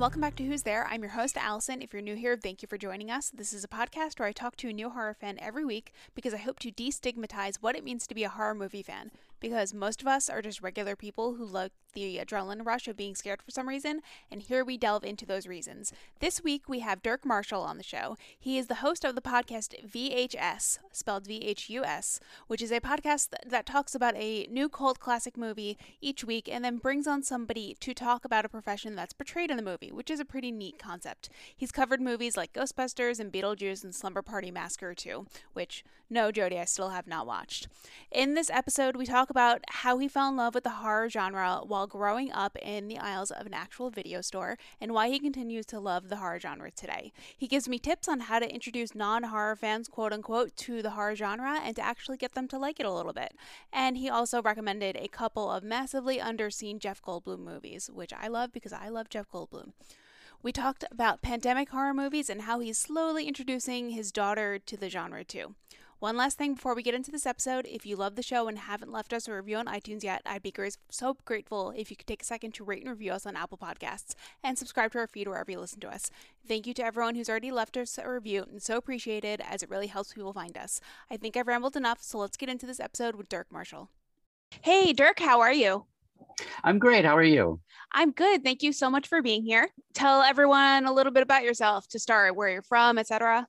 welcome back to Who's There. I'm your host, Allison. If you're new here, thank you for joining us. This is a podcast where I talk to a new horror fan every week because I hope to destigmatize what it means to be a horror movie fan. Because most of us are just regular people who love the adrenaline rush of being scared for some reason, and here we delve into those reasons. This week we have Dirk Marshall on the show. He is the host of the podcast VHS, spelled V H U S, which is a podcast that talks about a new cult classic movie each week and then brings on somebody to talk about a profession that's portrayed in the movie, which is a pretty neat concept. He's covered movies like Ghostbusters and Beetlejuice and Slumber Party Massacre 2, which, no, Jody, I still have not watched. In this episode, we talk about how he fell in love with the horror genre while growing up in the aisles of an actual video store and why he continues to love the horror genre today. He gives me tips on how to introduce non horror fans, quote unquote, to the horror genre and to actually get them to like it a little bit. And he also recommended a couple of massively underseen Jeff Goldblum movies, which I love because I love Jeff Goldblum. We talked about pandemic horror movies and how he's slowly introducing his daughter to the genre too. One last thing before we get into this episode if you love the show and haven't left us a review on iTunes yet, I'd be so grateful if you could take a second to rate and review us on Apple Podcasts and subscribe to our feed wherever you listen to us. Thank you to everyone who's already left us a review and so appreciated as it really helps people find us. I think I've rambled enough, so let's get into this episode with Dirk Marshall. Hey, Dirk, how are you? I'm great. How are you? I'm good. Thank you so much for being here. Tell everyone a little bit about yourself to start, where you're from, etc.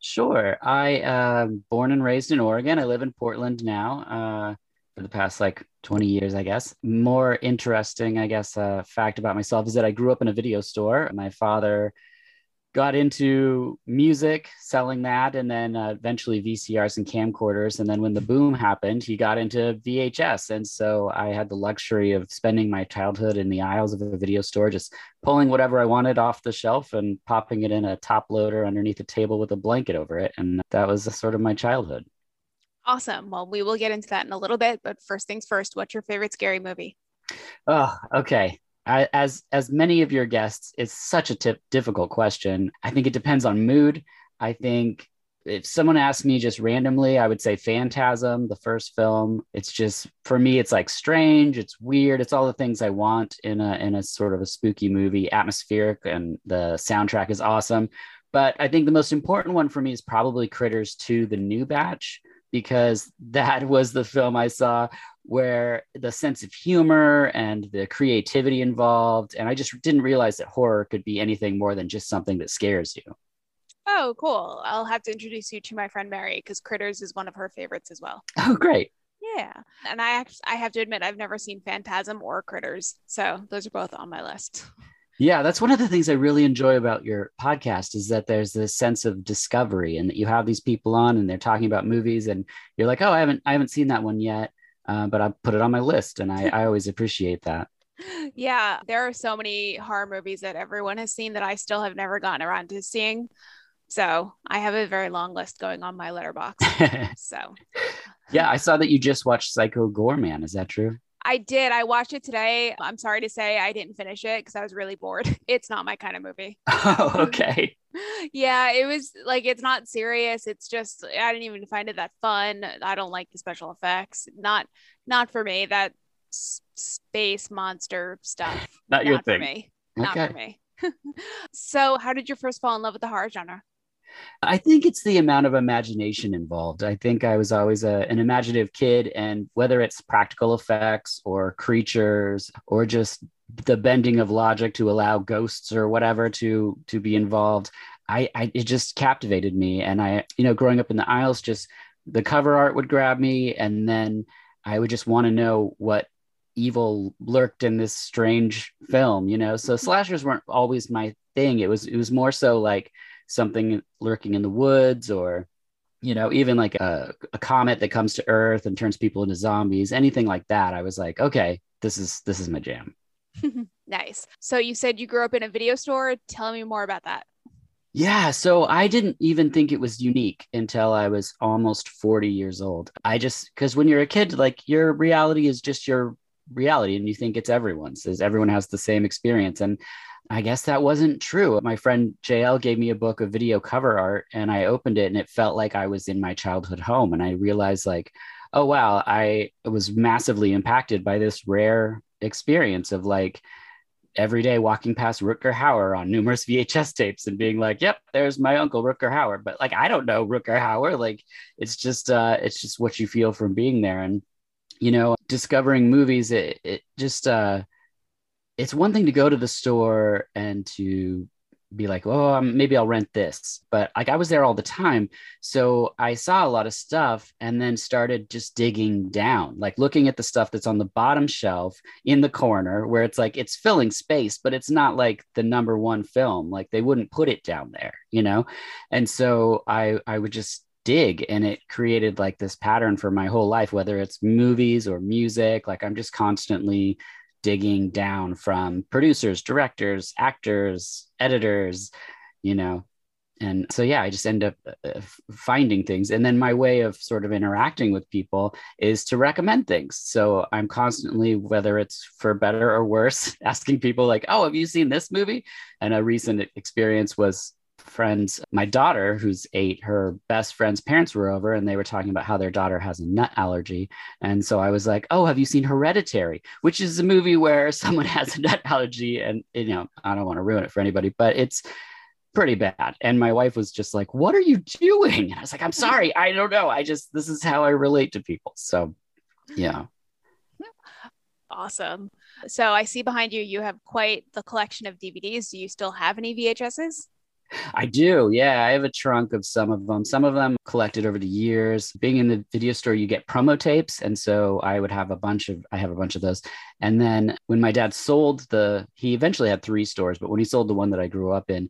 Sure. I uh, born and raised in Oregon. I live in Portland now uh, for the past like 20 years, I guess. More interesting, I guess, uh, fact about myself is that I grew up in a video store. My father got into music, selling that, and then uh, eventually VCRs and camcorders. And then when the boom happened, he got into VHS. And so I had the luxury of spending my childhood in the aisles of a video store, just pulling whatever I wanted off the shelf and popping it in a top loader underneath a table with a blanket over it. And that was sort of my childhood. Awesome. Well, we will get into that in a little bit. But first things first, what's your favorite scary movie? Oh, okay. As as many of your guests, it's such a difficult question. I think it depends on mood. I think if someone asked me just randomly, I would say Phantasm, the first film. It's just for me, it's like strange, it's weird, it's all the things I want in a in a sort of a spooky movie, atmospheric, and the soundtrack is awesome. But I think the most important one for me is probably Critters 2, the new batch, because that was the film I saw where the sense of humor and the creativity involved. And I just didn't realize that horror could be anything more than just something that scares you. Oh, cool. I'll have to introduce you to my friend Mary because Critters is one of her favorites as well. Oh, great. Yeah. And I actually, I have to admit, I've never seen Phantasm or Critters. So those are both on my list. Yeah, that's one of the things I really enjoy about your podcast is that there's this sense of discovery and that you have these people on and they're talking about movies and you're like, oh, I haven't I haven't seen that one yet uh, but I put it on my list, and I, I always appreciate that. Yeah, there are so many horror movies that everyone has seen that I still have never gotten around to seeing. So I have a very long list going on my Letterboxd. so, yeah, I saw that you just watched Psycho Goreman. Is that true? I did. I watched it today. I'm sorry to say I didn't finish it because I was really bored. It's not my kind of movie. Oh, okay. yeah, it was like it's not serious. It's just I didn't even find it that fun. I don't like the special effects. Not not for me. That s- space monster stuff. not, not your thing. For me. Not okay. for me. so, how did you first fall in love with the horror genre? I think it's the amount of imagination involved. I think I was always a, an imaginative kid, and whether it's practical effects or creatures or just the bending of logic to allow ghosts or whatever to to be involved, I, I it just captivated me. And I, you know, growing up in the aisles, just the cover art would grab me, and then I would just want to know what evil lurked in this strange film. You know, so slashers weren't always my thing. It was it was more so like something lurking in the woods or you know even like a, a comet that comes to earth and turns people into zombies anything like that i was like okay this is this is my jam nice so you said you grew up in a video store tell me more about that yeah, so I didn't even think it was unique until I was almost 40 years old. I just because when you're a kid, like your reality is just your reality and you think it's everyone's, as everyone has the same experience. And I guess that wasn't true. My friend JL gave me a book of video cover art and I opened it and it felt like I was in my childhood home. And I realized, like, oh, wow, I was massively impacted by this rare experience of like every day walking past Rutger Hauer on numerous VHS tapes and being like, "Yep, there's my uncle Rutger Hauer." But like, I don't know Rutger Hauer. Like, it's just uh, it's just what you feel from being there, and you know, discovering movies. It it just uh, it's one thing to go to the store and to be like, oh, um, maybe I'll rent this. But like I was there all the time. So I saw a lot of stuff and then started just digging down, like looking at the stuff that's on the bottom shelf in the corner where it's like it's filling space, but it's not like the number one film. Like they wouldn't put it down there, you know? And so I I would just dig and it created like this pattern for my whole life whether it's movies or music like i'm just constantly digging down from producers, directors, actors, editors, you know. And so, yeah, I just end up uh, finding things. And then my way of sort of interacting with people is to recommend things. So I'm constantly, whether it's for better or worse, asking people, like, oh, have you seen this movie? And a recent experience was friends, my daughter, who's eight, her best friend's parents were over and they were talking about how their daughter has a nut allergy. And so I was like, Oh, have you seen Hereditary? Which is a movie where someone has a nut allergy. And, you know, I don't want to ruin it for anybody, but it's pretty bad. And my wife was just like, What are you doing? And I was like, I'm sorry. I don't know. I just, this is how I relate to people. So, yeah. Awesome. So I see behind you, you have quite the collection of DVDs. Do you still have any VHSs? I do. Yeah, I have a trunk of some of them. Some of them collected over the years. Being in the video store, you get promo tapes, and so I would have a bunch of. I have a bunch of those. And then when my dad sold the, he eventually had three stores, but when he sold the one that I grew up in,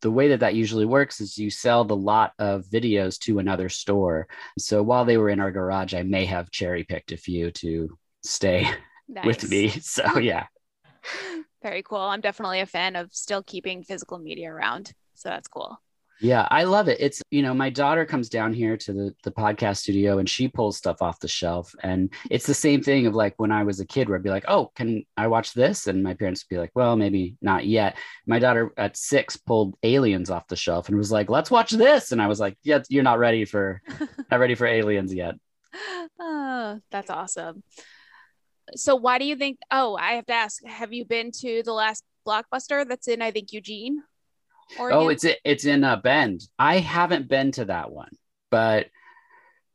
the way that that usually works is you sell the lot of videos to another store. So while they were in our garage, I may have cherry picked a few to stay nice. with me. So yeah. Very cool. I'm definitely a fan of still keeping physical media around. So that's cool. Yeah, I love it. It's, you know, my daughter comes down here to the, the podcast studio and she pulls stuff off the shelf. And it's the same thing of like when I was a kid where I'd be like, oh, can I watch this? And my parents would be like, well, maybe not yet. My daughter at six pulled aliens off the shelf and was like, let's watch this. And I was like, yeah, you're not ready for, not ready for aliens yet. Oh, that's awesome. So why do you think, oh, I have to ask, have you been to the last blockbuster that's in, I think, Eugene? Oregon? Oh, it's it's in a Bend. I haven't been to that one, but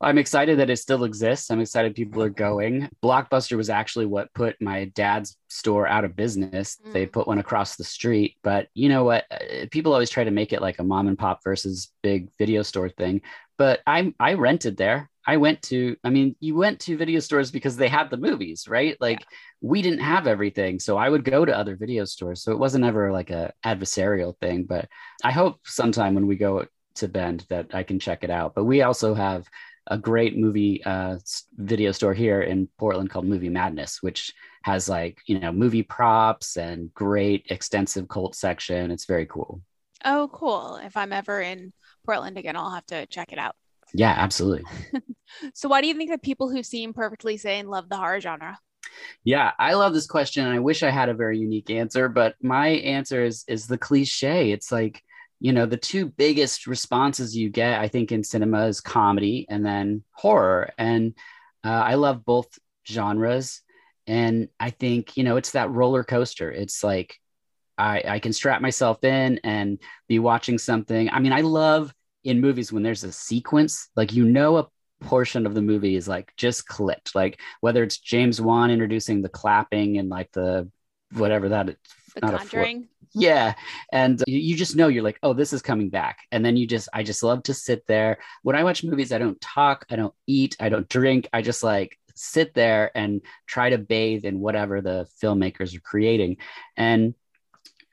I'm excited that it still exists. I'm excited people are going. Blockbuster was actually what put my dad's store out of business. Mm. They put one across the street, but you know what? Uh, people always try to make it like a mom and pop versus big video store thing. But I I rented there. I went to, I mean, you went to video stores because they had the movies, right? Like yeah. we didn't have everything. So I would go to other video stores. So it wasn't ever like a adversarial thing, but I hope sometime when we go to Bend that I can check it out. But we also have a great movie uh, video store here in Portland called Movie Madness, which has like, you know, movie props and great extensive cult section. It's very cool. Oh, cool. If I'm ever in Portland again, I'll have to check it out. Yeah, absolutely. so, why do you think that people who seem perfectly sane love the horror genre? Yeah, I love this question. And I wish I had a very unique answer, but my answer is is the cliche. It's like, you know, the two biggest responses you get, I think, in cinema is comedy and then horror. And uh, I love both genres. And I think, you know, it's that roller coaster. It's like I, I can strap myself in and be watching something. I mean, I love in movies when there's a sequence, like you know a portion of the movie is like just clipped, Like whether it's James Wan introducing the clapping and like the whatever that the not conjuring. yeah. And uh, you, you just know you're like, oh, this is coming back. And then you just I just love to sit there. When I watch movies, I don't talk, I don't eat, I don't drink. I just like sit there and try to bathe in whatever the filmmakers are creating. And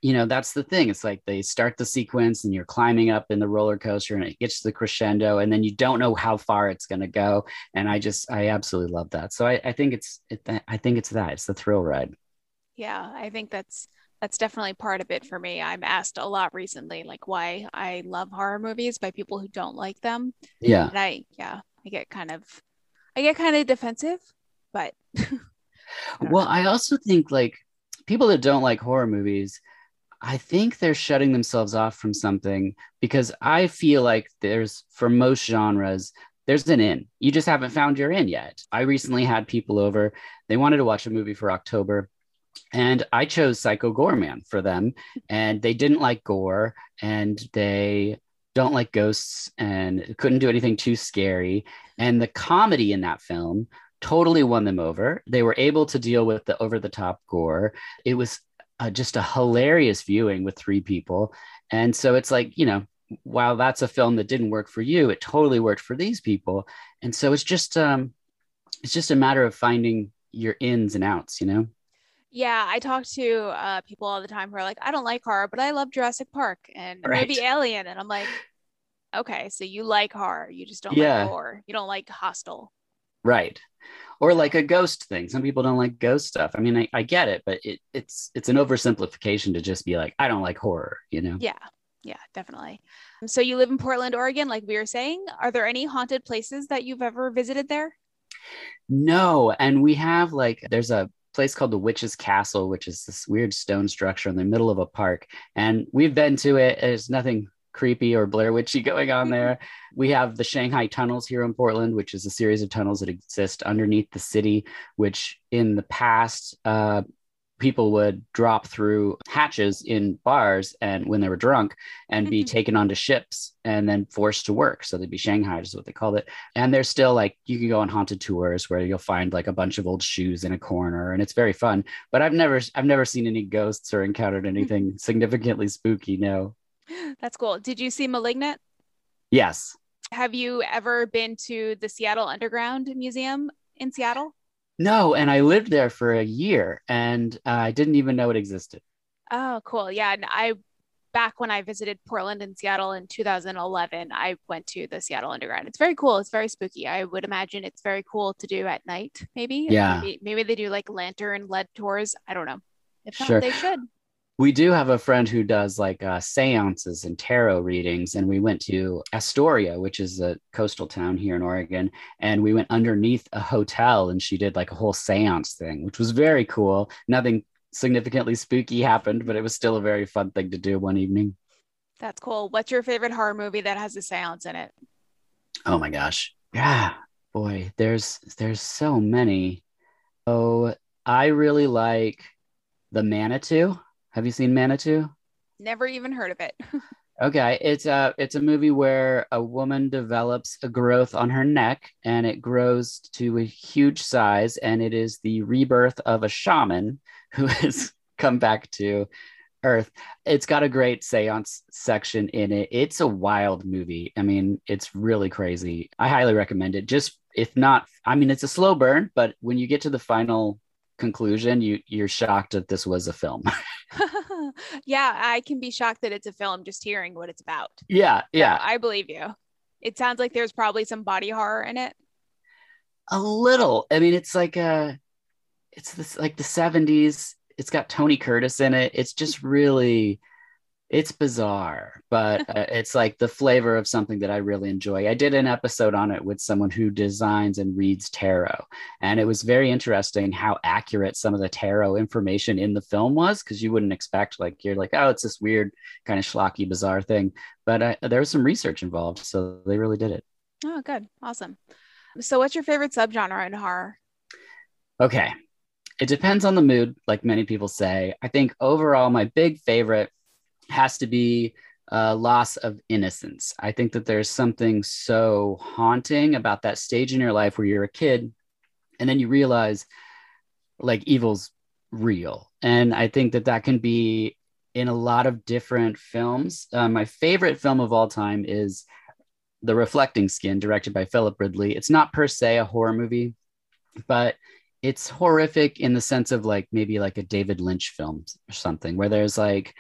you know that's the thing. It's like they start the sequence and you're climbing up in the roller coaster and it gets to the crescendo and then you don't know how far it's going to go. And i just i absolutely love that. So i, I think it's it, i think it's that. It's the thrill ride. Yeah i think that's that's definitely part of it for me. I'm asked a lot recently like why i love horror movies by people who don't like them. Yeah. And i yeah i get kind of i get kind of defensive but well i also think like people that don't like horror movies I think they're shutting themselves off from something because I feel like there's, for most genres, there's an in. You just haven't found your in yet. I recently had people over. They wanted to watch a movie for October. and I chose Psycho Goreman for them, and they didn't like gore, and they don't like ghosts, and couldn't do anything too scary. And the comedy in that film totally won them over. They were able to deal with the over the top gore. It was uh, just a hilarious viewing with three people, and so it's like you know. While that's a film that didn't work for you, it totally worked for these people, and so it's just um, it's just a matter of finding your ins and outs, you know. Yeah, I talk to uh, people all the time who are like, I don't like horror, but I love Jurassic Park and Right. maybe Alien. And I'm like, okay, so you like horror. You just don't Yeah. like horror. You don't like Hostel. Right. Or like a ghost thing. Some people don't like ghost stuff. I mean, I, I get it, but it, it's it's an oversimplification to just be like, I don't like horror, you know? Yeah, yeah, definitely. Um, so you live in Portland, Oregon, like we were saying. Are there any haunted places that you've ever visited there? No. And we have like there's a place called the Witch's Castle, which is this weird stone structure in the middle of a park. And we've been to it. There's nothing creepy or Blair Witchy going on there. We have the Shanghai tunnels here in Portland, which is a series of tunnels that exist underneath the city, which in the past uh, people would drop through hatches in bars and when they were drunk and be Mhm. taken onto ships and then forced to work. So they'd be Shanghai is what they called it. And they're still like you can go on haunted tours where you'll find like a bunch of old shoes in a corner and it's very fun. But I've never I've never seen any ghosts or encountered anything significantly spooky. No. That's cool. Did you see Malignant? Yes. Have you ever been to the Seattle Underground Museum in Seattle? No, and I lived there for a year and uh, I didn't even know it existed. Oh, cool. Yeah. And I, back when I visited Portland and Seattle in 2011, I went to the Seattle Underground. It's very cool. It's very spooky. I would imagine it's very cool to do at night, maybe. Yeah. Maybe, maybe they do like lantern led tours. I don't know. If not, Sure. they should. We do have a friend who does like uh, seances and tarot readings. And we went to Astoria, which is a coastal town here in Oregon. And we went underneath a hotel and she did like a whole seance thing, which was very cool. Nothing significantly spooky happened, but it was still a very fun thing to do one evening. That's cool. What's your favorite horror movie that has a seance in it? Oh my gosh. Yeah. Boy, there's there's so many. Oh, I really like the Manitou. Have you seen Manitou? Never even heard of it. Okay, it's a it's a movie where a woman develops a growth on her neck and it grows to a huge size and it is the rebirth of a shaman who has come back to earth. It's got a great séance section in it. It's a wild movie. I mean, it's really crazy. I highly recommend it. Just if not I mean, it's a slow burn, but when you get to the final conclusion, you you're shocked that this was a film. yeah, I can be shocked that it's a film just hearing what it's about. yeah, So yeah. I believe you. It sounds like there's probably some body horror in it. a little i mean it's like a it's this like the 70s it's got tony curtis in it it's just really it's bizarre but uh, it's like the flavor of something that i really enjoy i did an episode on it with someone who designs and reads tarot and it was very interesting how accurate some of the tarot information in the film was because you wouldn't expect like you're like oh it's this weird kind of schlocky bizarre thing but uh, there was some research involved so they really did it Oh, good. Awesome. So what's your favorite subgenre in horror? Okay. It depends on the mood, like many people say. I think overall, my big favorite has to be uh, loss of innocence. I think that there's something so haunting about that stage in your life where you're a kid and then you realize like evil's real. And I think that that can be in a lot of different films. Uh, my favorite film of all time is The Reflecting Skin, directed by Philip Ridley. It's not per se a horror movie, but it's horrific in the sense of like maybe like a David Lynch film or something where there's like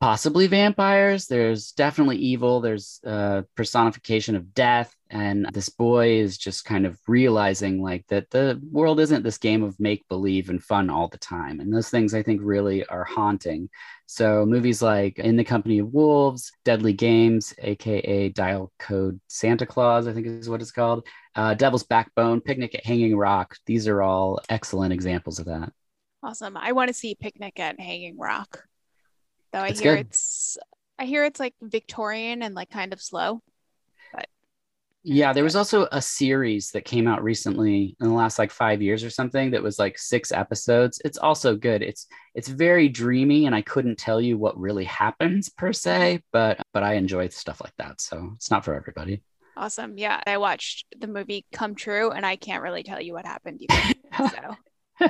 possibly vampires. There's definitely evil. There's a personification of death. And this boy is just kind of realizing like that the world isn't this game of make believe and fun all the time. And those things i think really are haunting. So movies like in the company of wolves deadly games aka dial code santa claus i think is what it's called uh, devil's backbone picnic at hanging rock. These are all excellent examples of that. Awesome. I want to see Picnic at Hanging Rock. Though I It's hear good. it's I hear it's like Victorian and like kind of slow. Yeah, there was also a series that came out recently in the last like 5 years or something that was like 6 episodes. It's also good. It's it's very dreamy and I couldn't tell you what really happens per se, but but I enjoy stuff like that. So, it's not for everybody. Awesome. Yeah, I watched the movie Come True and I can't really tell you what happened either. so,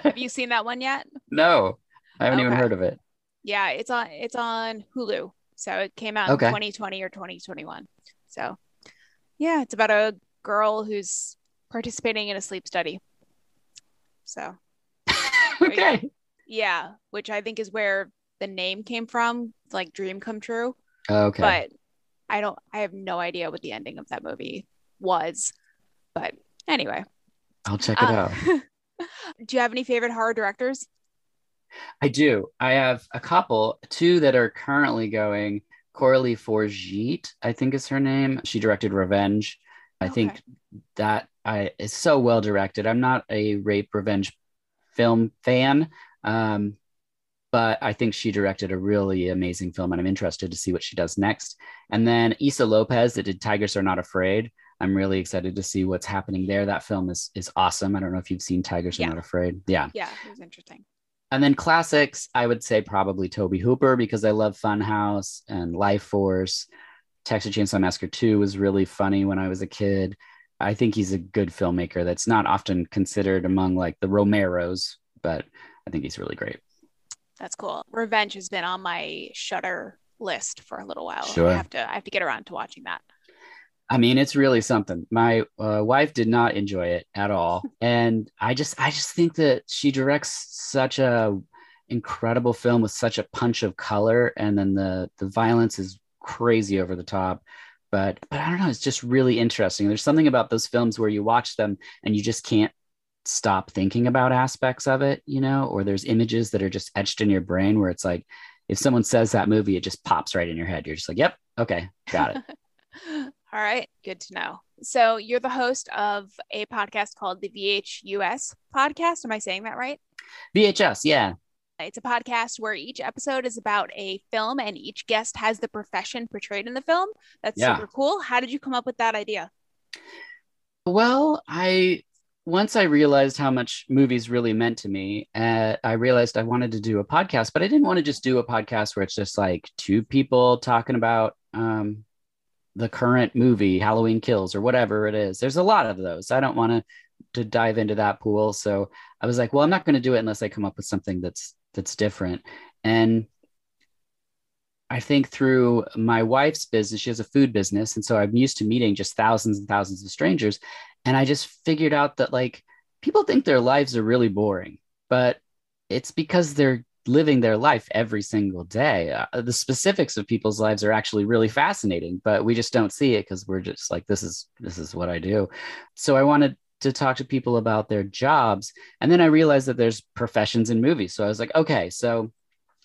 have you seen that one yet? No. I haven't okay. even heard of it. Yeah, it's on it's on Hulu. So, it came out okay. in 2020 or 2021. So, yeah, it's about a girl who's participating in a sleep study. So, okay. Yeah, which I think is where the name came from, like dream come true. Okay. But I don't, I have no idea what the ending of that movie was. But anyway, I'll check it uh, out. do you have any favorite horror directors? I do. I have a couple, two that are currently going. Coralie Fargeat, I think is her name. She directed Revenge. I okay. think that I is so well directed. I'm not a rape revenge film fan, um, but I think she directed a really amazing film, and I'm interested to see what she does next. And then Issa Lopez that did Tigers Are Not Afraid. I'm really excited to see what's happening there. That film is is awesome. I don't know if you've seen Tigers yeah. Are Not Afraid. Yeah. Yeah, it was interesting. And then classics, I would say probably Tobe Hooper because I love Funhouse and Life Force. Texas Chainsaw Massacre 2 was really funny when I was a kid. I think he's a good filmmaker that's not often considered among like the Romeros, but I think he's really great. That's cool. Revenge has been on my Shudder list for a little while. Sure. I have to I have to get around to watching that. I mean, it's really something. My uh, wife did not enjoy it at all, and I just, I just think that she directs such a incredible film with such a punch of color, and then the the violence is crazy over the top. But, but I don't know. It's just really interesting. There's something about those films where you watch them and you just can't stop thinking about aspects of it, you know, or there's images that are just etched in your brain where it's like, if someone says that movie, it just pops right in your head. You're just like, yep, okay, got it. All right, good to know. So you're the host of a podcast called the VHUS podcast. Am I saying that right? VHS, yeah. It's a podcast where each episode is about a film and each guest has the profession portrayed in the film. That's yeah. super cool. How did you come up with that idea? Well, I once I realized how much movies really meant to me, uh, I realized I wanted to do a podcast, but I didn't want to just do a podcast where it's just like two people talking about um, the current movie Halloween Kills or whatever it is. There's a lot of those. I don't want to to dive into that pool. So I was like, well, I'm not going to do it unless I come up with something that's that's different. And I think through my wife's business, she has a food business, and so I'm used to meeting just thousands and thousands of strangers, and I just figured out that like people think their lives are really boring, but it's because they're living their life every single day. Uh, the specifics of people's lives are actually really fascinating, but we just don't see it because we're just like, this is this is what I do. So I wanted to talk to people about their jobs, and then I realized that there's professions in movies. So I was like, okay, so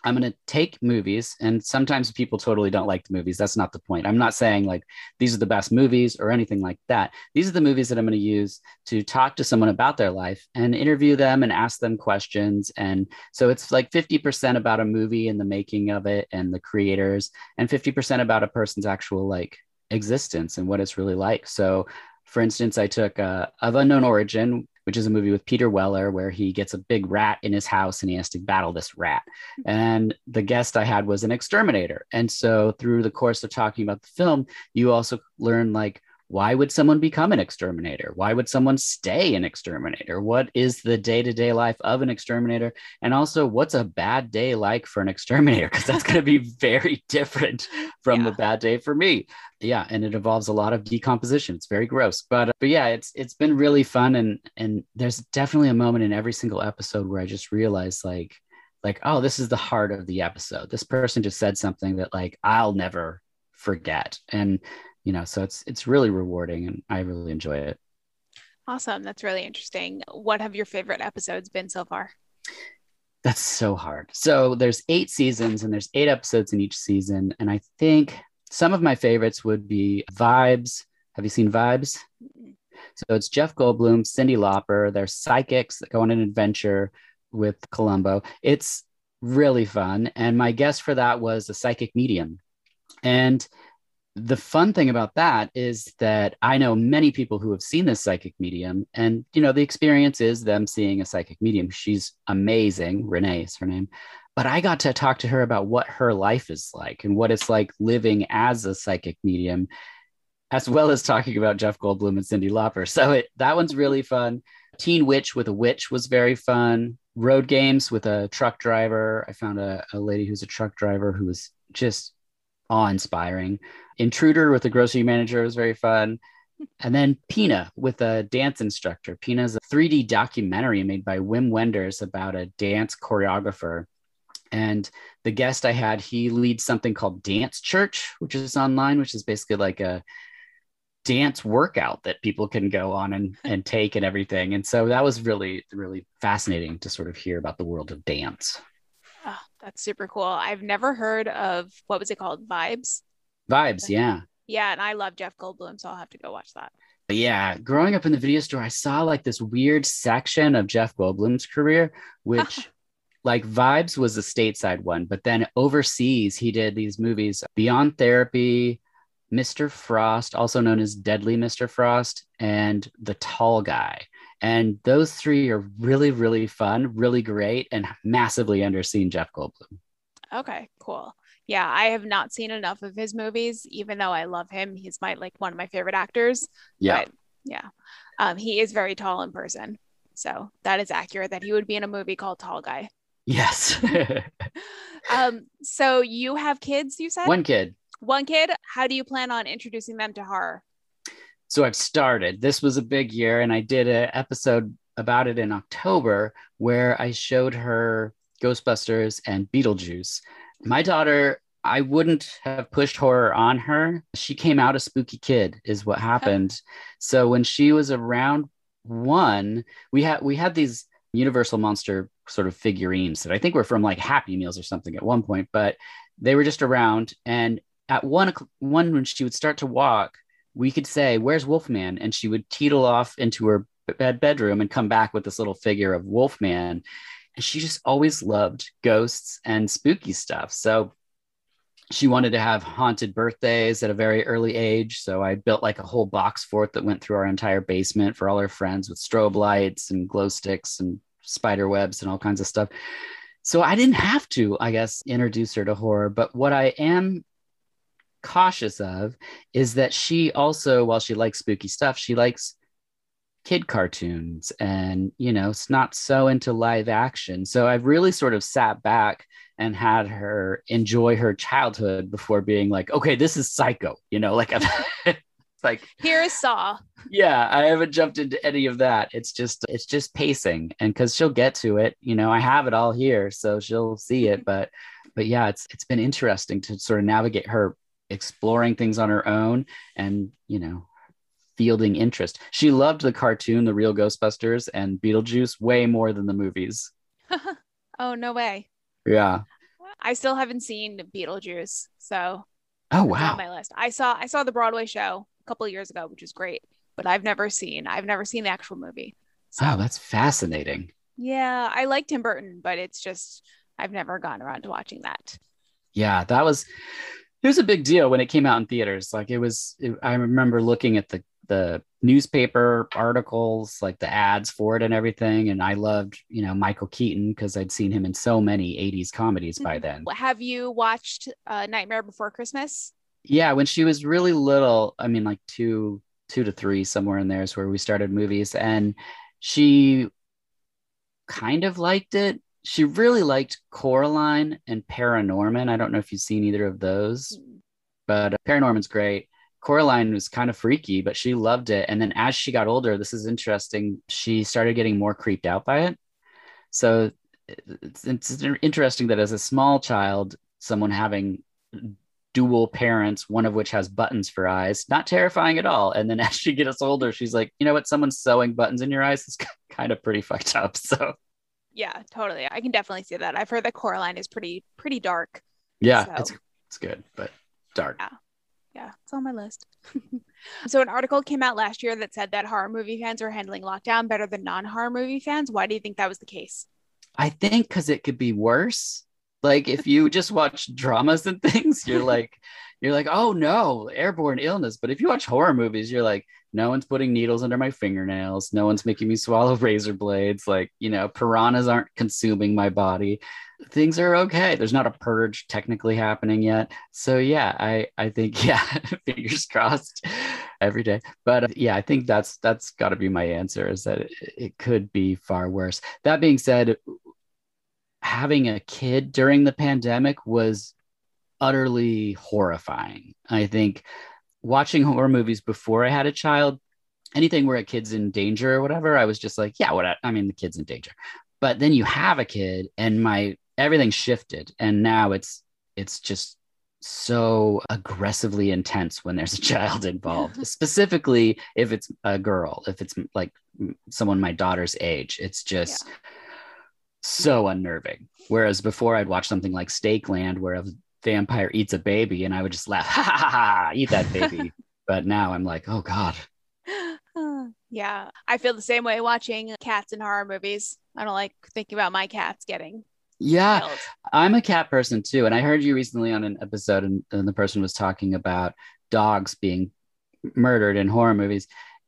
I'm going to take movies, and sometimes people totally don't like the movies. That's not the point. I'm not saying like these are the best movies or anything like that. These are the movies that I'm going to use to talk to someone about their life and interview them and ask them questions. And so it's like 50% about a movie and the making of it and the creators, and 50% about a person's actual like existence and what it's really like. So, for instance, I took uh, Of Unknown Origin, which is a movie with Peter Weller where he gets a big rat in his house and he has to battle this rat. Mm-hmm. And the guest I had was an exterminator. And so through the course of talking about the film, you also learn like why would someone become an exterminator? Why would someone stay an exterminator? What is the day to day life of an exterminator? And also, what's a bad day like for an exterminator? Because that's going to be very different from yeah. the bad day for me. Yeah, and it involves a lot of decomposition. It's very gross, but uh, but yeah, it's it's been really fun, and and there's definitely a moment in every single episode where I just realized like like oh, this is the heart of the episode. This person just said something that like I'll never forget, and you know so it's it's really rewarding and i really enjoy it. Awesome. That's really interesting. What have your favorite episodes been so far? That's so hard. So there's eight seasons and there's eight episodes in each season. And i think some of my favorites would be vibes. Have you seen vibes? So it's jeff goldblum cyndi lauper they're psychics that go on an adventure with columbo. It's really fun. And my guest for that was a psychic medium. And the fun thing about that is that I know many people who have seen this psychic medium, and you know, the experience is them seeing a psychic medium. She's amazing. Renee is her name. But I got to talk to her about what her life is like and what it's like living as a psychic medium, as well as talking about Jeff Goldblum and Cyndi Lauper. So it, that one's really fun. Teen Witch with a Witch was very fun. Road games with a truck driver. I found a, a lady who's a truck driver who was just awe inspiring. Intruder with the grocery manager was very fun. And then Pina with a dance instructor. Pina is a 3D documentary made by Wim Wenders about a dance choreographer. And the guest I had, he leads something called Dance Church, which is online, which is basically like a dance workout that people can go on and, and take and everything. And so that was really, really fascinating to sort of hear about the world of dance. That's super cool. I've never heard of what was it called? Vibes? Vibes, yeah. Yeah, and I love Jeff Goldblum, so I'll have to go watch that. But yeah, growing up in the video store, I saw like this weird section of Jeff Goldblum's career, which like Vibes was a stateside one, but then overseas he did these movies Beyond Therapy, Mr. Frost, also known as Deadly Mr. Frost, and The Tall Guy. And those three are really, really fun, really great, and massively underseen Jeff Goldblum. Okay, cool. Yeah, I have not seen enough of his movies, even though I love him. He's my like one of my favorite actors. Yeah. But, yeah. Um, he is very tall in person. So that is accurate that he would be in a movie called Tall Guy. Yes. um, so you have kids, you said? One kid. One kid. How do you plan on introducing them to horror? So I've started. This was a big year, and I did an episode about it in October where I showed her Ghostbusters and Beetlejuice. My daughter, I wouldn't have pushed horror on her. She came out a spooky kid, is what oh. happened. so when she was around one, we had we had these Universal Monster sort of figurines that I think were from like Happy Meals or something at one point, but they were just around. And at one one when she would start to walk, we could say, "Where's Wolfman?" and she would teetle off into her bed bedroom and come back with this little figure of Wolfman. And she just always loved ghosts and spooky stuff. So she wanted to have haunted birthdays at a very early age. So I built like a whole box fort that went through our entire basement for all her friends with strobe lights and glow sticks and spider webs and all kinds of stuff. So I didn't have to, I guess, introduce her to horror. But what I am cautious of is that she also, while she likes spooky stuff, she likes kid cartoons. And, you know, it's not so into live action. So I've really sort of sat back and had her enjoy her childhood before being like, okay, this is psycho, you know, like it's like here is saw. yeah i haven't jumped into any of that. It's just it's just pacing. And because she'll get to it you know i have it all here so she'll see it. But but yeah it's it's been interesting to sort of navigate her exploring things on her own and you know fielding interest. She loved the cartoon the real ghostbusters and beetlejuice way more than the movies. Oh no way. Yeah. I still haven't seen beetlejuice so oh wow on my list. I saw i saw the broadway show a couple years ago which was great but i've never seen i've never seen the actual movie. So, oh that's fascinating. Yeah i like tim burton but it's just i've never gotten around to watching that. Yeah that was it was a big deal when it came out in theaters. Like it was it, i remember looking at the the newspaper articles like the ads for it and everything and i loved you know michael keaton because i'd seen him in so many 80s comedies by then. Have you watched uh, nightmare before christmas? Yeah when she was really little i mean like two two to three somewhere in there is where we started movies and she kind of liked it she really liked coraline and paranorman i don't know if you've seen either of those but uh, paranorman's great coraline was kind of freaky but she loved it and then as she got older this is interesting she started getting more creeped out by it so it's, it's interesting that as a small child someone having dual parents, one of which has buttons for eyes. Not terrifying at all. And then as she gets older, she's like, you know what? Someone's sewing buttons in your eyes. is kind of pretty fucked up. So yeah, totally. I can definitely see that. I've heard that Coraline is pretty pretty dark. Yeah, so. it's it's good, but dark. Yeah. Yeah, it's on my list. so an article came out last year that said that horror movie fans are handling lockdown better than non-horror movie fans. Why do you think that was the case? I think because it could be worse like if you just watch dramas and things, you're like, you're like, oh no, airborne illness. But if you watch horror movies, you're like, no one's putting needles under my fingernails. No one's making me swallow razor blades. Like, you know, piranhas aren't consuming my body. Things are okay. There's not a purge technically happening yet. So yeah, I I think yeah, fingers crossed every day. But uh, yeah, I think that's that's got to be my answer is that it, it could be far worse. That being said, having a kid during the pandemic was utterly horrifying. I think watching horror movies before I had a child, anything where a kid's in danger or whatever, I was just like, yeah, what? I mean, the kid's in danger. But then you have a kid, and my everything shifted, and now it's it's just so aggressively intense when there's a child involved specifically if it's a girl if it's like someone my daughter's age it's just yeah. so unnerving whereas before i'd watch something like Stakeland where a vampire eats a baby and i would just laugh ha ha ha, ha eat that baby but now i'm like oh god yeah i feel the same way watching cats in horror movies i don't like thinking about my cats getting yeah, killed. I'm a cat person too. And I heard you recently on an episode, and, and the person was talking about dogs being murdered in horror movies.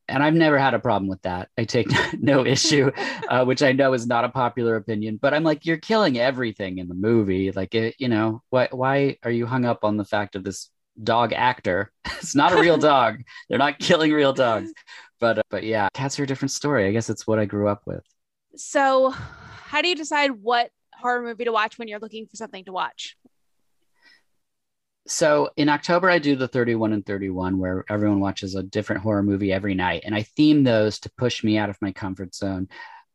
And I've never had a problem with that. I take no issue, uh, which I know is not a popular opinion. But I'm like, you're killing everything in the movie. Like, it, you know, why why are you hung up on the fact of this dog actor? it's not a real dog. They're not killing real dogs. But uh, but yeah, cats are a different story. I guess it's what I grew up with. So, how do you decide what horror movie to watch when you're looking for something to watch? So in October, I do the 31 and 31, where everyone watches a different horror movie every night. And I theme those to push me out of my comfort zone.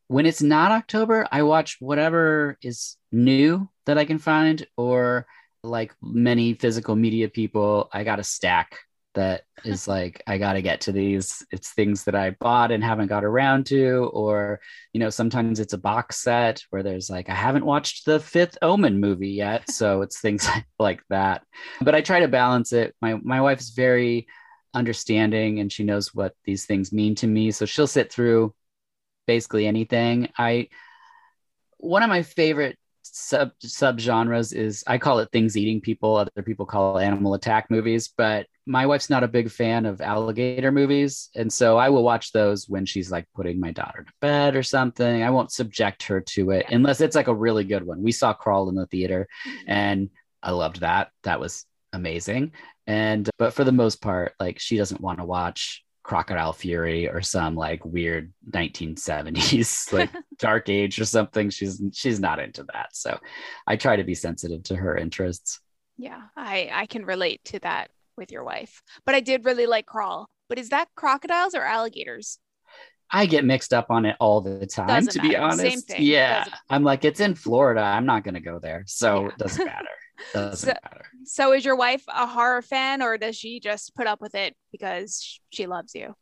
When it's not October, I watch whatever is new that I can find, or like many physical media people, I got a stack that is like i got to get to these. It's things that i bought and haven't got around to or you know sometimes it's a box set where there's like i haven't watched the fifth omen movie yet so it's things like that. But i try to balance it. My my wife's very understanding and she knows what these things mean to me so she'll sit through basically anything. I one of my favorite sub sub genres is I call it things eating people. Other people call it animal attack movies, but my wife's not a big fan of alligator movies. And so I will watch those when she's like putting my daughter to bed or something. I won't subject her to it unless it's like a really good one. We saw Crawl in the theater mm-hmm. and I loved that. That was amazing. And but for the most part, like she doesn't want to watch Crocodile Fury or some like weird 1970s like dark age or something. She's she's not into that. So I try to be sensitive to her interests. Yeah, I I can relate to that with your wife. But I did really like Crawl. But is that crocodiles or alligators? I get mixed up on it all the time, doesn't to matter. be honest. Yeah. I'm like, it's in Florida. I'm not going to go there. So yeah. it doesn't matter. Doesn't so, matter. So is your wife a horror fan or does she just put up with it because she loves you?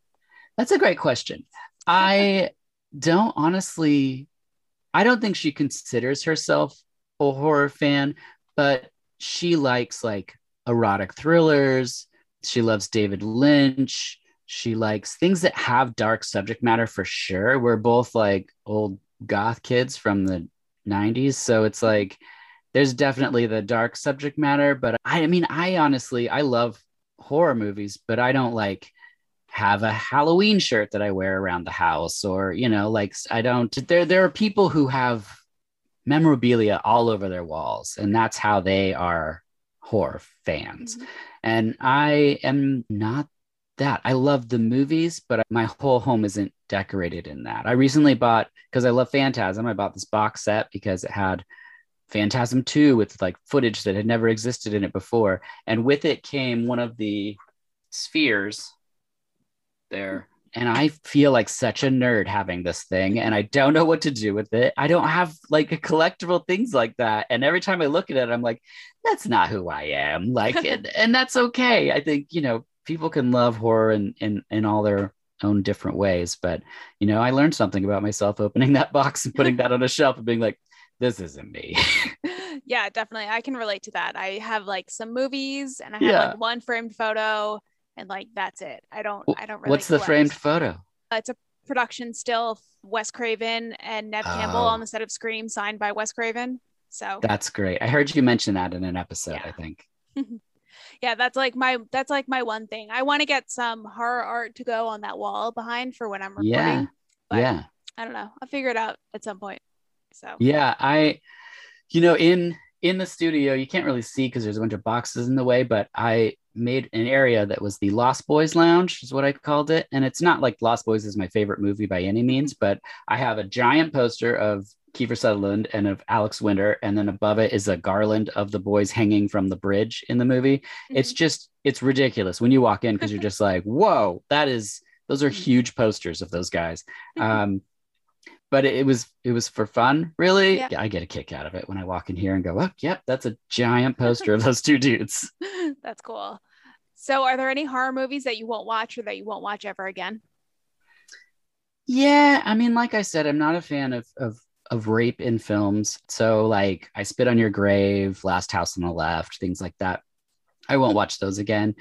That's a great question. I don't honestly, I don't think she considers herself a horror fan, but she likes like erotic thrillers. She loves David Lynch. She likes things that have dark subject matter for sure. We're both like old goth kids from the 90s. So it's like there's definitely the dark subject matter. But I, I mean, I honestly, I love horror movies, but I don't like have a Halloween shirt that I wear around the house or, you know, like I don't, there, there are people who have memorabilia all over their walls and that's how they are horror fans. Mm-hmm. And I am not that. I love the movies, but my whole home isn't decorated in that. I recently bought, because I love Phantasm, I bought this box set because it had Phantasm 2 with like footage that had never existed in it before. And with it came one of the spheres there and I feel like such a nerd having this thing, and I don't know what to do with it. I don't have like collectible things like that, and every time I look at it, I'm like, that's not who I am. Like, and, and that's okay. I think you know people can love horror in in in all their own different ways, but you know, I learned something about myself opening that box and putting that on a shelf and being like, this isn't me. yeah, definitely. I can relate to that. I have like some movies, and I have yeah. like one framed photo and like that's it. I don't I don't really What's collect. the framed photo? Uh, it's a production still Wes Craven and Campbell oh. on the set of Scream signed by Wes Craven. So That's great. I heard you mention that in an episode, yeah. I think. Yeah, that's like my that's like my one thing. I want to get some horror art to go on that wall behind for when I'm recording. Yeah. but yeah. I don't know. I'll figure it out at some point. So Yeah, I, you know, in in the studio, you can't really see because there's a bunch of boxes in the way, but I made an area that was the Lost Boys Lounge, is what I called it. And it's not like Lost Boys is my favorite movie by any means, but I have a giant poster of Kiefer Sutherland and of Alex Winter, and then above it is a garland of the boys hanging from the bridge in the movie. It's Mhm. just it's ridiculous when you walk in because you're just like, whoa, that is those are huge posters of those guys. Um, but it, it was it was for fun, really. Yeah. I get a kick out of it when I walk in here and go, oh, yep, that's a giant poster of those two dudes. that's cool. So are there any horror movies that you won't watch or that you won't watch ever again? Yeah, I mean, like I said, I'm not a fan of of of rape in films. So like I Spit on Your Grave, Last House on the Left, things like that. I won't watch those again.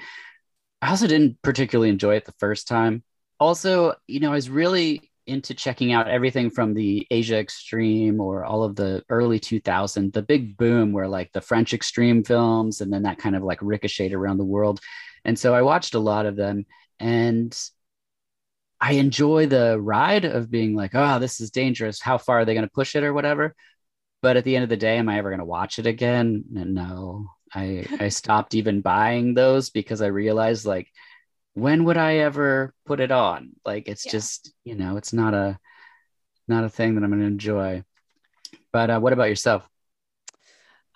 I also didn't particularly enjoy it the first time. Also, you know, I was really into checking out everything from the Asia Extreme or all of the early 2000s, the big boom where like the French Extreme films and then that kind of like ricocheted around the world. And so I watched a lot of them and I enjoy the ride of being like, oh, this is dangerous. How far are they going to push it or whatever? But at the end of the day, am I ever going to watch it again? No, I I stopped even buying those because I realized like, when would I ever put it on? Like, it's Yeah. just you know, it's not a not a thing that I'm going to enjoy. But uh, what about yourself?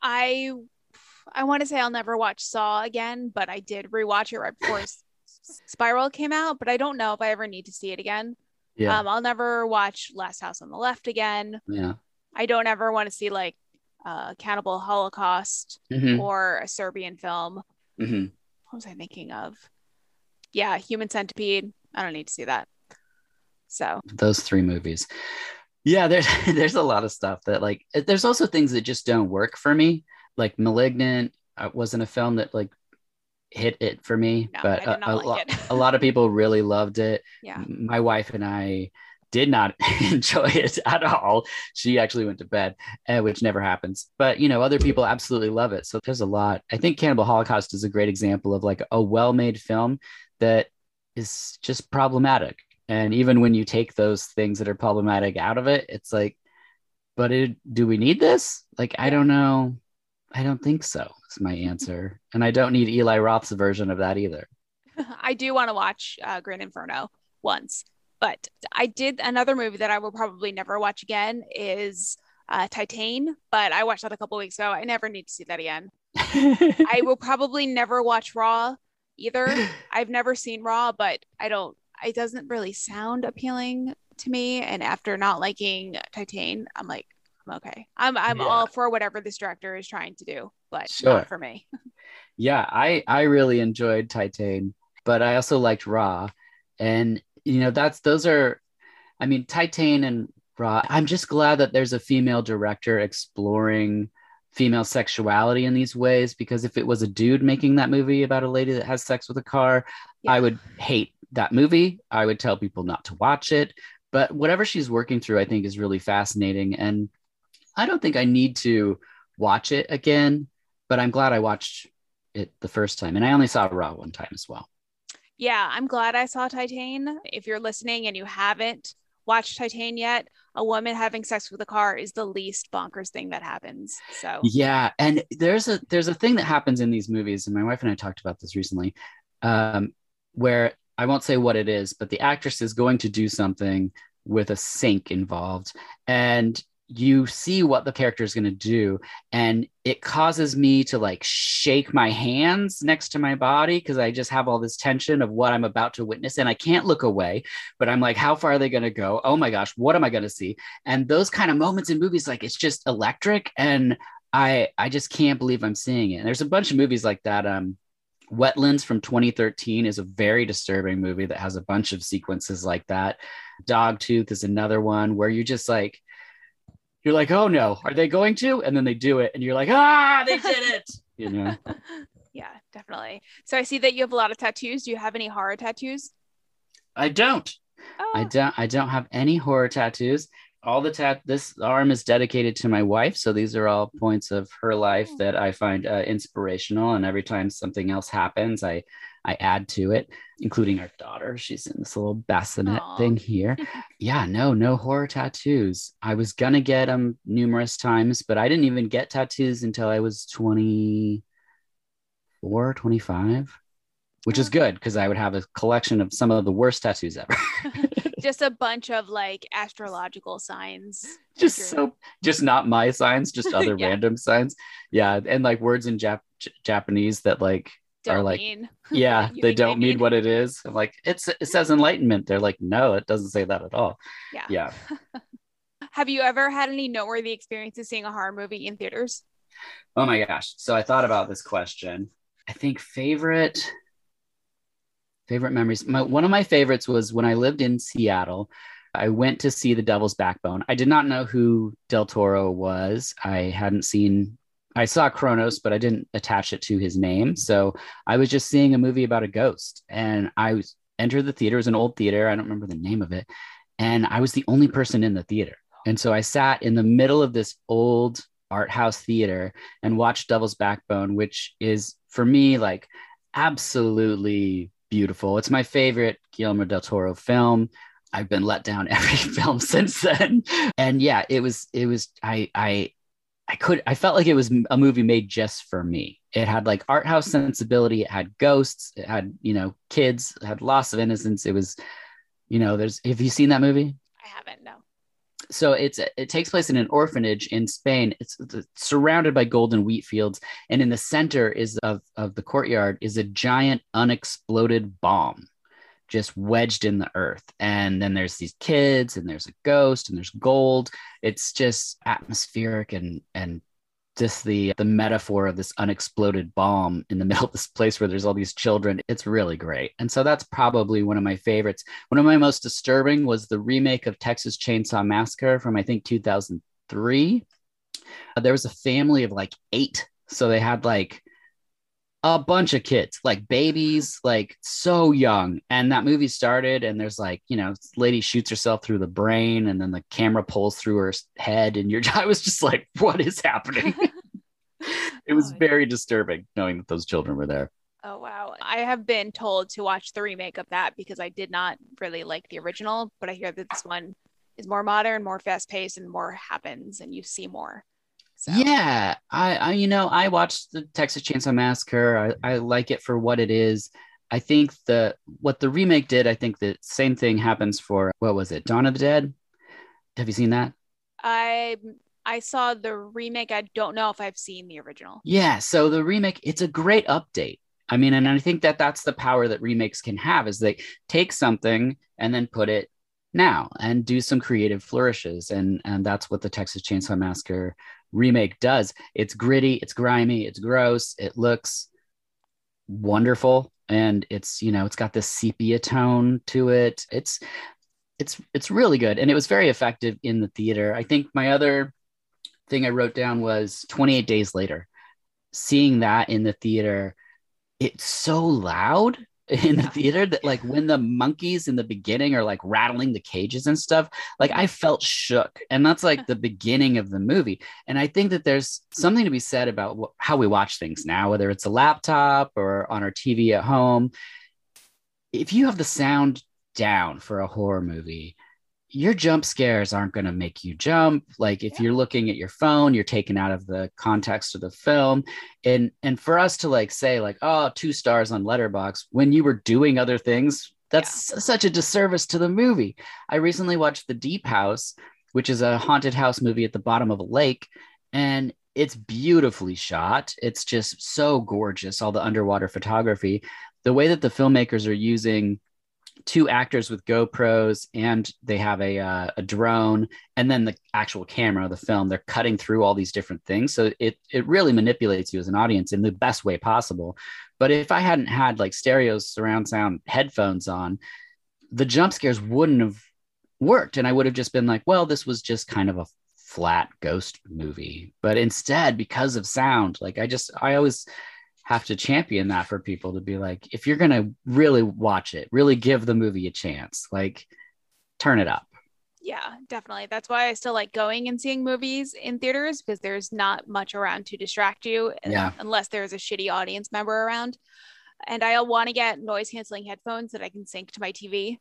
I I want to say I'll never watch Saw again, but I did rewatch it right before Spiral came out, but I don't know if I ever need to see it again. Yeah, Um, I'll never watch Last House on the Left again. yeah, I don't ever want to see like uh, Cannibal Holocaust Mhm, or a Serbian film. mhm. What was I thinking of? Yeah, Human Centipede. I don't need to see that. So those three movies. Yeah, there's there's a lot of stuff that like there's also things that just don't work for me. Like Malignant uh, wasn't a film that like hit it for me, no, but a, a like lo- a lot of people really loved it. yeah. My wife and I did not enjoy it at all. She actually went to bed, uh, which never happens. But you know, other people absolutely love it. So there's a lot. I think Cannibal Holocaust is a great example of like a well-made film that is just problematic. And even when you take those things that are problematic out of it, it's like, but it, do we need this? Like, I don't know. I don't think so. Is my answer. and I don't need Eli Roth's version of that either. I do want to watch uh, Green Inferno once, but I did another movie that I will probably never watch again is uh, Titane, but I watched that a couple weeks ago. I never need to see that again. I will probably never watch Raw either. I've never seen Raw, but I don't. It doesn't really sound appealing to me. And after not liking Titane, I'm like, I'm okay. I'm I'm Yeah. all for whatever this director is trying to do, but Sure. not for me. yeah, I I really enjoyed Titane, but I also liked Raw, and you know that's those are, I mean Titane and Raw. I'm just glad that there's a female director exploring female sexuality in these ways because if it was a dude making that movie about a lady that has sex with a car, Yeah. I would hate that movie. I would tell people not to watch it. But whatever she's working through, I think is really fascinating. And I don't think I need to watch it again, but I'm glad I watched it the first time. And I only saw Raw one time as well. Yeah, I'm glad I saw Titane. If you're listening and you haven't watched Titane yet, a woman having sex with a car is the least bonkers thing that happens. So Yeah, and there's a there's a thing that happens in these movies, and my wife and I talked about this recently, um, where I won't say what it is, but the actress is going to do something with a sink involved, and you see what the character is going to do, and it causes me to like shake my hands next to my body because I just have all this tension of what I'm about to witness, and I can't look away. But I'm like, how far are they going to go? Oh my gosh, what am I going to see? And those kind of moments in movies, like it's just electric, and I I just can't believe I'm seeing it. And there's a bunch of movies like that. Um, Wetlands from 2013 is a very disturbing movie that has a bunch of sequences like that. Dogtooth is another one where you just like you're like, oh no, are they going to? And then they do it, and you're like, ah, they did it. You know, yeah, definitely. So I see that you have a lot of tattoos. Do you have any horror tattoos? I don't. Oh, I don't. I don't have any horror tattoos. all the tat this arm is dedicated to my wife so these are all points of her life Oh. that i find uh, inspirational and every time something else happens i i add to it including our daughter she's in this little bassinet Aw. thing here yeah no no horror tattoos i was gonna get them numerous times but i didn't even get tattoos until i was 24 25 which is Oh. good because i would have a collection of some of the worst tattoos ever Just a bunch of like astrological signs. just so just not my signs just other Yeah. random signs yeah and like words in Jap- J- japanese that like are don't like mean. yeah they don't mean mean. what it is. I'm like it's it says enlightenment. They're like no it doesn't say that at all. Yeah. yeah. Have you ever had any noteworthy experiences seeing a horror movie in theaters? oh my gosh. So i thought about this question. I think favorite favorite memories. My, one of my favorites was when i lived in seattle i went to see the devil's backbone. I did not know who del toro was. I hadn't seen i saw cronos but i didn't attach it to his name. So i was just seeing a movie about a ghost and i was entered the theater. It was an old theater. I don't remember the name of it. And i was the only person in the theater. And so i sat in the middle of this old art house theater and watched devil's backbone which is for me like absolutely beautiful. It's my favorite guillermo del toro film. I've been let down every film since then. And yeah it was it was i i i could i felt like it was a movie made just for me it had like art house sensibility it had ghosts it had you know kids it had loss of innocence it was you know there's have you seen that movie I haven't, no. so it's it takes place in an orphanage in Spain. It's, it's surrounded by golden wheat fields, and in the center is of of the courtyard is a giant unexploded bomb, just wedged in the earth. And then there's these kids, and there's a ghost, and there's gold. It's just atmospheric and and just the the metaphor of this unexploded bomb in the middle of this place where there's all these children. It's really great. And so that's probably one of my favorites. One of my most disturbing was the remake of texas chainsaw massacre from i think 2003 Uh, there was a family of like eight. So they had like a bunch of kids like babies like so young and that movie started and there's like you know lady shoots herself through the brain and then the camera pulls through her head and you're i was just like what is happening it was Oh, very disturbing knowing that those children were there Oh wow. I have been told to watch the remake of that because I did not really like the original, but I hear that this one is more modern, more fast paced, and more happens and you see more. So Yeah, I, I, you know, I watched the Texas Chainsaw Massacre. I, I like it for what it is. I think the what the remake did. I think the same thing happens for what was it, Dawn of the Dead? Have you seen that? I I saw the remake. I don't know if I've seen the original. Yeah. So the remake, it's a great update. I mean, and I think that that's the power that remakes can have is they take something and then put it now and do some creative flourishes, and and that's what the Texas Chainsaw Massacre remake does. It's gritty, it's grimy, it's gross, it looks wonderful, and it's you know it's got this sepia tone to it. It's it's it's really good, and it was very effective in the theater. I think my other thing I wrote down was 28 Days Later. Seeing that in the theater, it's so loud in the theater that like when the monkeys in the beginning are like rattling the cages and stuff like i felt shook and that's like the beginning of the movie. And i think that there's something to be said about wh- how we watch things now whether it's a laptop or on our tv at home. If you have the sound down for a horror movie your jump scares aren't going to make you jump. Like if Yeah. you're looking at your phone you're taken out of the context of the film. And and for us to like say like oh two stars on letterboxd when you were doing other things that's such a disservice to the movie. I recently watched the deep house which is a haunted house movie at the bottom of a lake and it's beautifully shot. It's just so gorgeous all the underwater photography. The way that the filmmakers are using two actors with GoPros and they have a uh, a drone and then the actual camera the film they're cutting through all these different things. So it it really manipulates you as an audience in the best way possible. But if I hadn't had like stereo surround sound headphones on the jump scares wouldn't have worked. And I would have just been like well this was just kind of a flat ghost movie. But instead because of sound like I just I always have to champion that for people to be like, if you're gonna really watch it, really give the movie a chance, like turn it up. Yeah, definitely. That's why I still like going and seeing movies in theaters because there's not much around to distract you uh, Yeah. unless there's a shitty audience member around. And I want to get noise canceling headphones that I can sync to my TV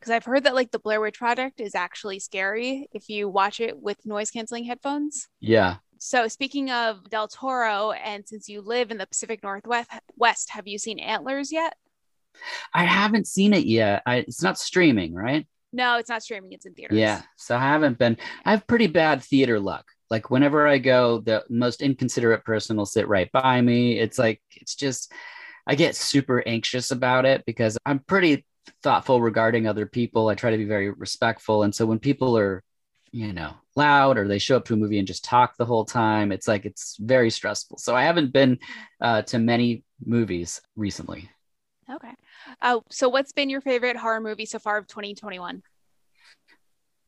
because I've heard that like the Blair Witch Project is actually scary if you watch it with noise canceling headphones. Yeah. So speaking of Del Toro, and since you live in the Pacific Northwest, West, have you seen Antlers yet? I haven't seen it yet. I, it's not streaming, right? No, it's not streaming; it's in theaters. Yeah. So I haven't been, I have pretty bad theater luck. Like whenever I go, the most inconsiderate person will sit right by me. It's like, it's just, I get super anxious about it because I'm pretty thoughtful regarding other people. I try to be very respectful. And so when people are, you know, loud or they show up to a movie and just talk the whole time, it's like, it's very stressful. So I haven't been uh, to many movies recently. Okay. Uh, so what's been your favorite horror movie so far of 2021?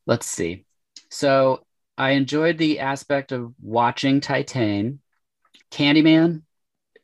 let's see. So I enjoyed the aspect of watching Titane, Candyman.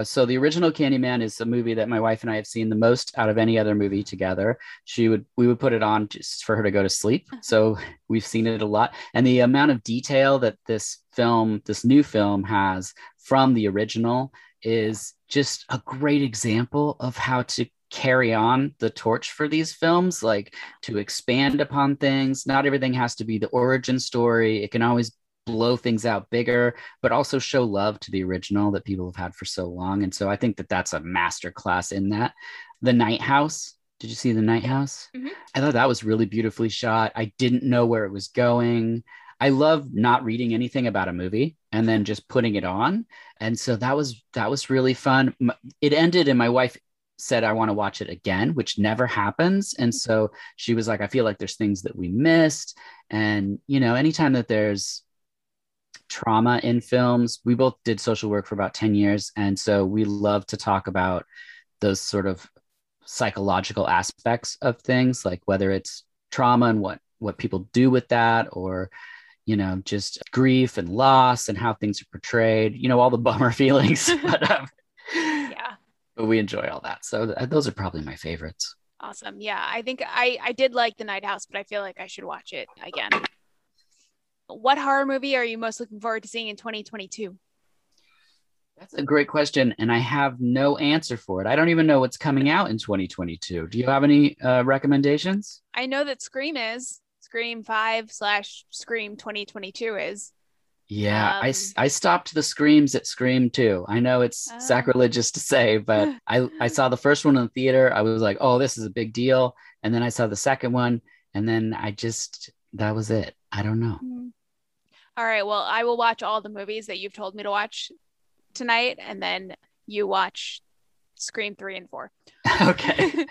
So the original Candyman is a movie that my wife and I have seen the most out of any other movie together. She would we would put it on just for her to go to sleep. Uh-huh. So we've seen it a lot, and the amount of detail that this film, this new film, has from the original is just a great example of how to carry on the torch for these films, like to expand upon things. Not everything has to be the origin story. It can always blow things out bigger, but also show love to the original that people have had for so long. And so I think that that's a master class in that. The Night House. Did you see The Night House? Mhm. I thought that was really beautifully shot. I didn't know where it was going. I love not reading anything about a movie and then just putting it on. And so that was that was really fun. It ended and my wife said I want to watch it again, which never happens. And so she was like I feel like there's things that we missed and you know anytime that there's trauma in films, we both did social work for about 10 years and so we love to talk about those sort of psychological aspects of things like whether it's trauma and what what people do with that or you know just grief and loss and how things are portrayed you know all the bummer feelings but, um, Yeah. but we enjoy all that so th- those are probably my favorites Awesome. Yeah. I think I, I did like The Night House, but I feel like I should watch it again. What horror movie are you most looking forward to seeing in 2022? that's a great question and i have no answer for it. I don't even know what's coming out in 2022 do you have any uh, recommendations? I know that Scream is. Scream 5 slash Scream 2022 is. yeah I, Um, I stopped the screams at scream too i know it's Oh. sacrilegious to say but I, I saw the first one in the theater. I was like oh this is a big deal. And then i saw the second one and then i just that was it. I don't know All right. Well, I will watch all the movies that you've told me to watch tonight, and then you watch Scream 3 and 4. okay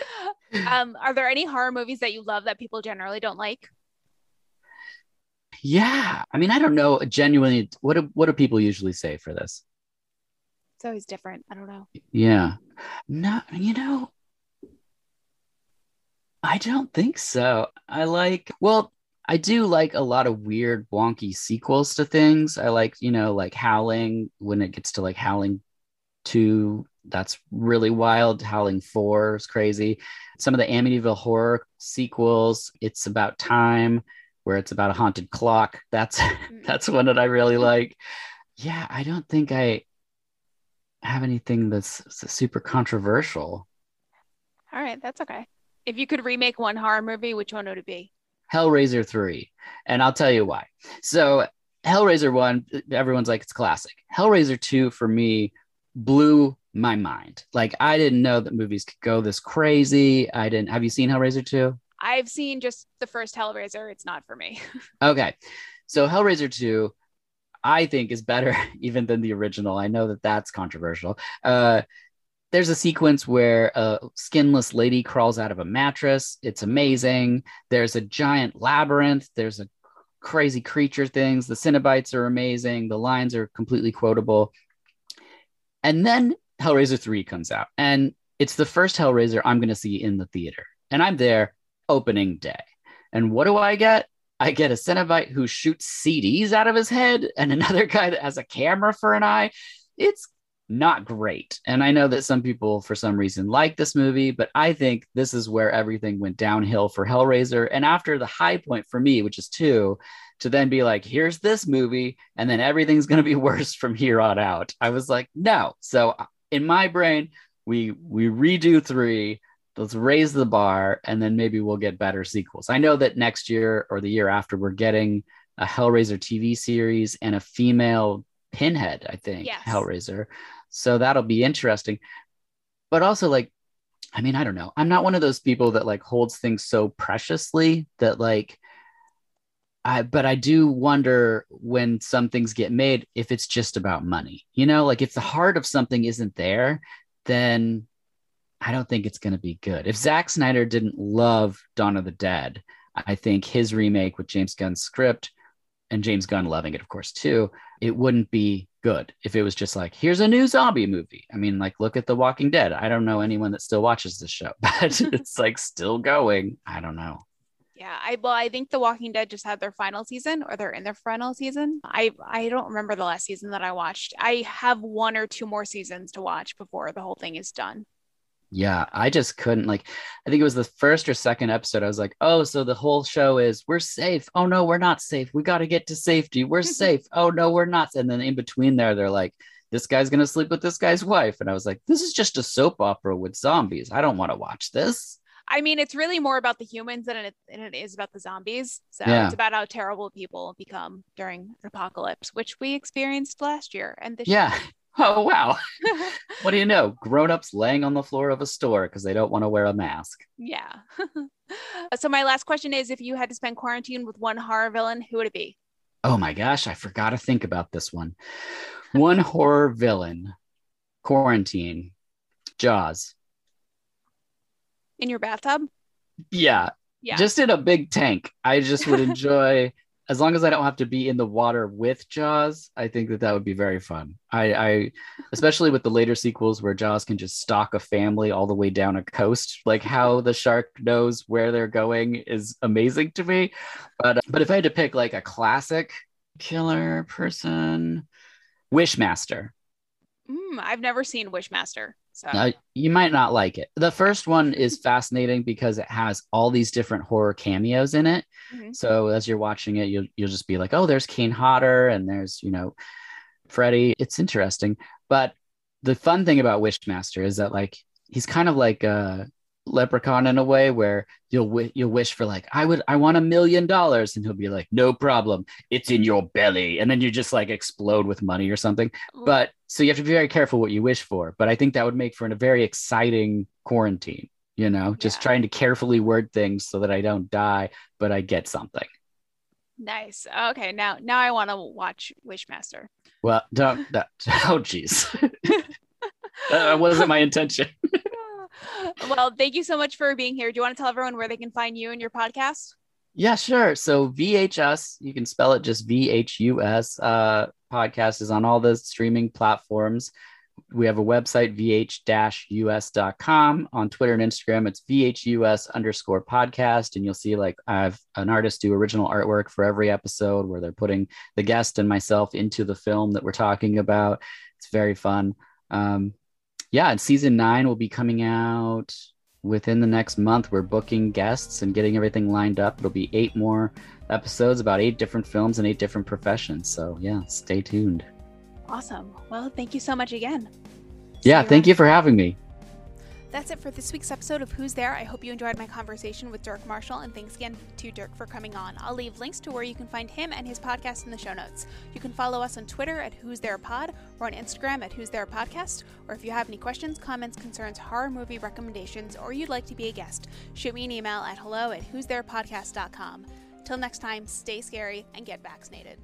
um, are there any horror movies that you love that people generally don't like? yeah i mean i don't know genuinely what do, what do people usually say for this It's always different. I don't know. Yeah. No, you know, I don't think so. I like, well, I do like a lot of weird, wonky sequels to things. I like, you know, like Howling when it gets to like Howling 2. That's really wild. Howling 4 is crazy. Some of the Amityville horror sequels, it's about time where it's about a haunted clock. That's mm. that's one that I really like. Yeah, I don't think I have anything that's super controversial. All right. That's okay. If you could remake one horror movie, which one would it be? Hellraiser 3. And I'll tell you why. So, Hellraiser 1, everyone's like, it's classic. Hellraiser 2, for me, blew my mind. Like, I didn't know that movies could go this crazy. I didn't. Have you seen Hellraiser 2? I've seen just the first Hellraiser. It's not for me. Okay. So, Hellraiser 2, I think is better even than the original. I know that that's controversial. Uh, there's a sequence where a skinless lady crawls out of a mattress. It's amazing. There's a giant labyrinth. There's a crazy creature things. The Cenobites are amazing. The lines are completely quotable. And then Hellraiser 3 comes out. And it's the first Hellraiser I'm going to see in the theater. And I'm there opening day. And what do I get? I get a Cenobite who shoots CDs out of his head and another guy that has a camera for an eye. It's not great. And I know that some people, for some reason, like this movie, but I think this is where everything went downhill for Hellraiser. And after the high point for me, which is two, to then be like, here's this movie, and then everything's going to be worse from here on out. I was like, no. So uh, in my brain, we we redo three. Let's raise the bar, and then maybe we'll get better sequels. I know that next year or the year after, we're getting a Hellraiser TV series and a female Pinhead, I think, yes. Hellraiser. So that'll be interesting. But also, like, I mean, I don't know. I'm not one of those people that like holds things so preciously that like I but I do wonder when some things get made if it's just about money. You know, like if the heart of something isn't there, then I don't think it's going to be good. If Zack Snyder didn't love Dawn of the Dead, I think his remake with James Gunn's script and James Gunn loving it, of course, too, it wouldn't be good if it was just like, here's a new zombie movie. I mean, like, look at The Walking Dead. I don't know anyone that still watches this show, but it's like still going. I don't know. Yeah, I well, I think The Walking Dead just had their final season, or they're in their final season. I I don't remember the last season that I watched. I have one or two more seasons to watch before the whole thing is done. Yeah, I just couldn't like. I think it was the first or second episode. I was like, oh, so the whole show is we're safe. Oh no, we're not safe. We got to get to safety. We're safe. Oh no, we're not. And then in between there, they're like, this guy's gonna sleep with this guy's wife, and I was like, this is just a soap opera with zombies. I don't want to watch this. I mean, it's really more about the humans than it, than it is about the zombies. So yeah. it's about how terrible people become during an apocalypse, which we experienced last year and this yeah. Year. Oh wow! what do you know? Grown-ups laying on the floor of a store because they don't want to wear a mask. Yeah. so my last question is: If you had to spend quarantine with one horror villain, who would it be? Oh my gosh, I forgot to think about this one. One horror villain, quarantine, Jaws in your bathtub? Yeah. Yeah. Just in a big tank. I just would enjoy as long as I don't have to be in the water with Jaws, I think that that would be very fun. I, I, especially with the later sequels where Jaws can just stalk a family all the way down a coast, like how the shark knows where they're going is amazing to me. But uh, but if I had to pick like a classic killer person, Wishmaster. Mm, I've never seen Wishmaster. So now, you might not like it. The first one is fascinating because it has all these different horror cameos in it. Mm-hmm. So as you're watching it, you'll you'll just be like, oh, there's Kane Hodder and there's you know Freddy. It's interesting. But the fun thing about Wishmaster is that like he's kind of like a leprechaun in a way where you'll w- you'll wish for like I would I want a million dollars and he'll be like no problem. It's in your belly. And then you just like explode with money or something. But so you have to be very careful what you wish for. But I think that would make for a very exciting quarantine you know? Just yeah. trying to carefully word things so that I don't die but I get something. Nice. Okay now now I want to watch Wishmaster. Well don't that oh jeez. That wasn't my intention well, thank you so much for being here. Do you want to tell everyone where they can find you and your podcast? Yeah, sure. So VHS, you can spell it just V H U S. Uh, podcast is on all the streaming platforms. We have a website, vh-us.com. On Twitter and Instagram, it's vhus underscore podcast. And you'll see like I have an artist do original artwork for every episode where they're putting the guest and myself into the film that we're talking about. It's very fun. Um, yeah, and season nine will be coming out within the next month. We're booking guests and getting everything lined up. It'll be eight more episodes about eight different films and eight different professions. So, yeah, stay tuned. Awesome. Well, thank you so much again. Yeah, thank you for having me. That's it for this week's episode of Who's There. I hope you enjoyed my conversation with Dirk Marshall, and thanks again to Dirk for coming on. I'll leave links to where you can find him and his podcast in the show notes. You can follow us on Twitter at Who's There Pod or on Instagram at Who's There Podcast. Or if you have any questions, comments, concerns, horror movie recommendations, or you'd like to be a guest, shoot me an email at hello at who's there podcast.com. Till next time, stay scary and get vaccinated.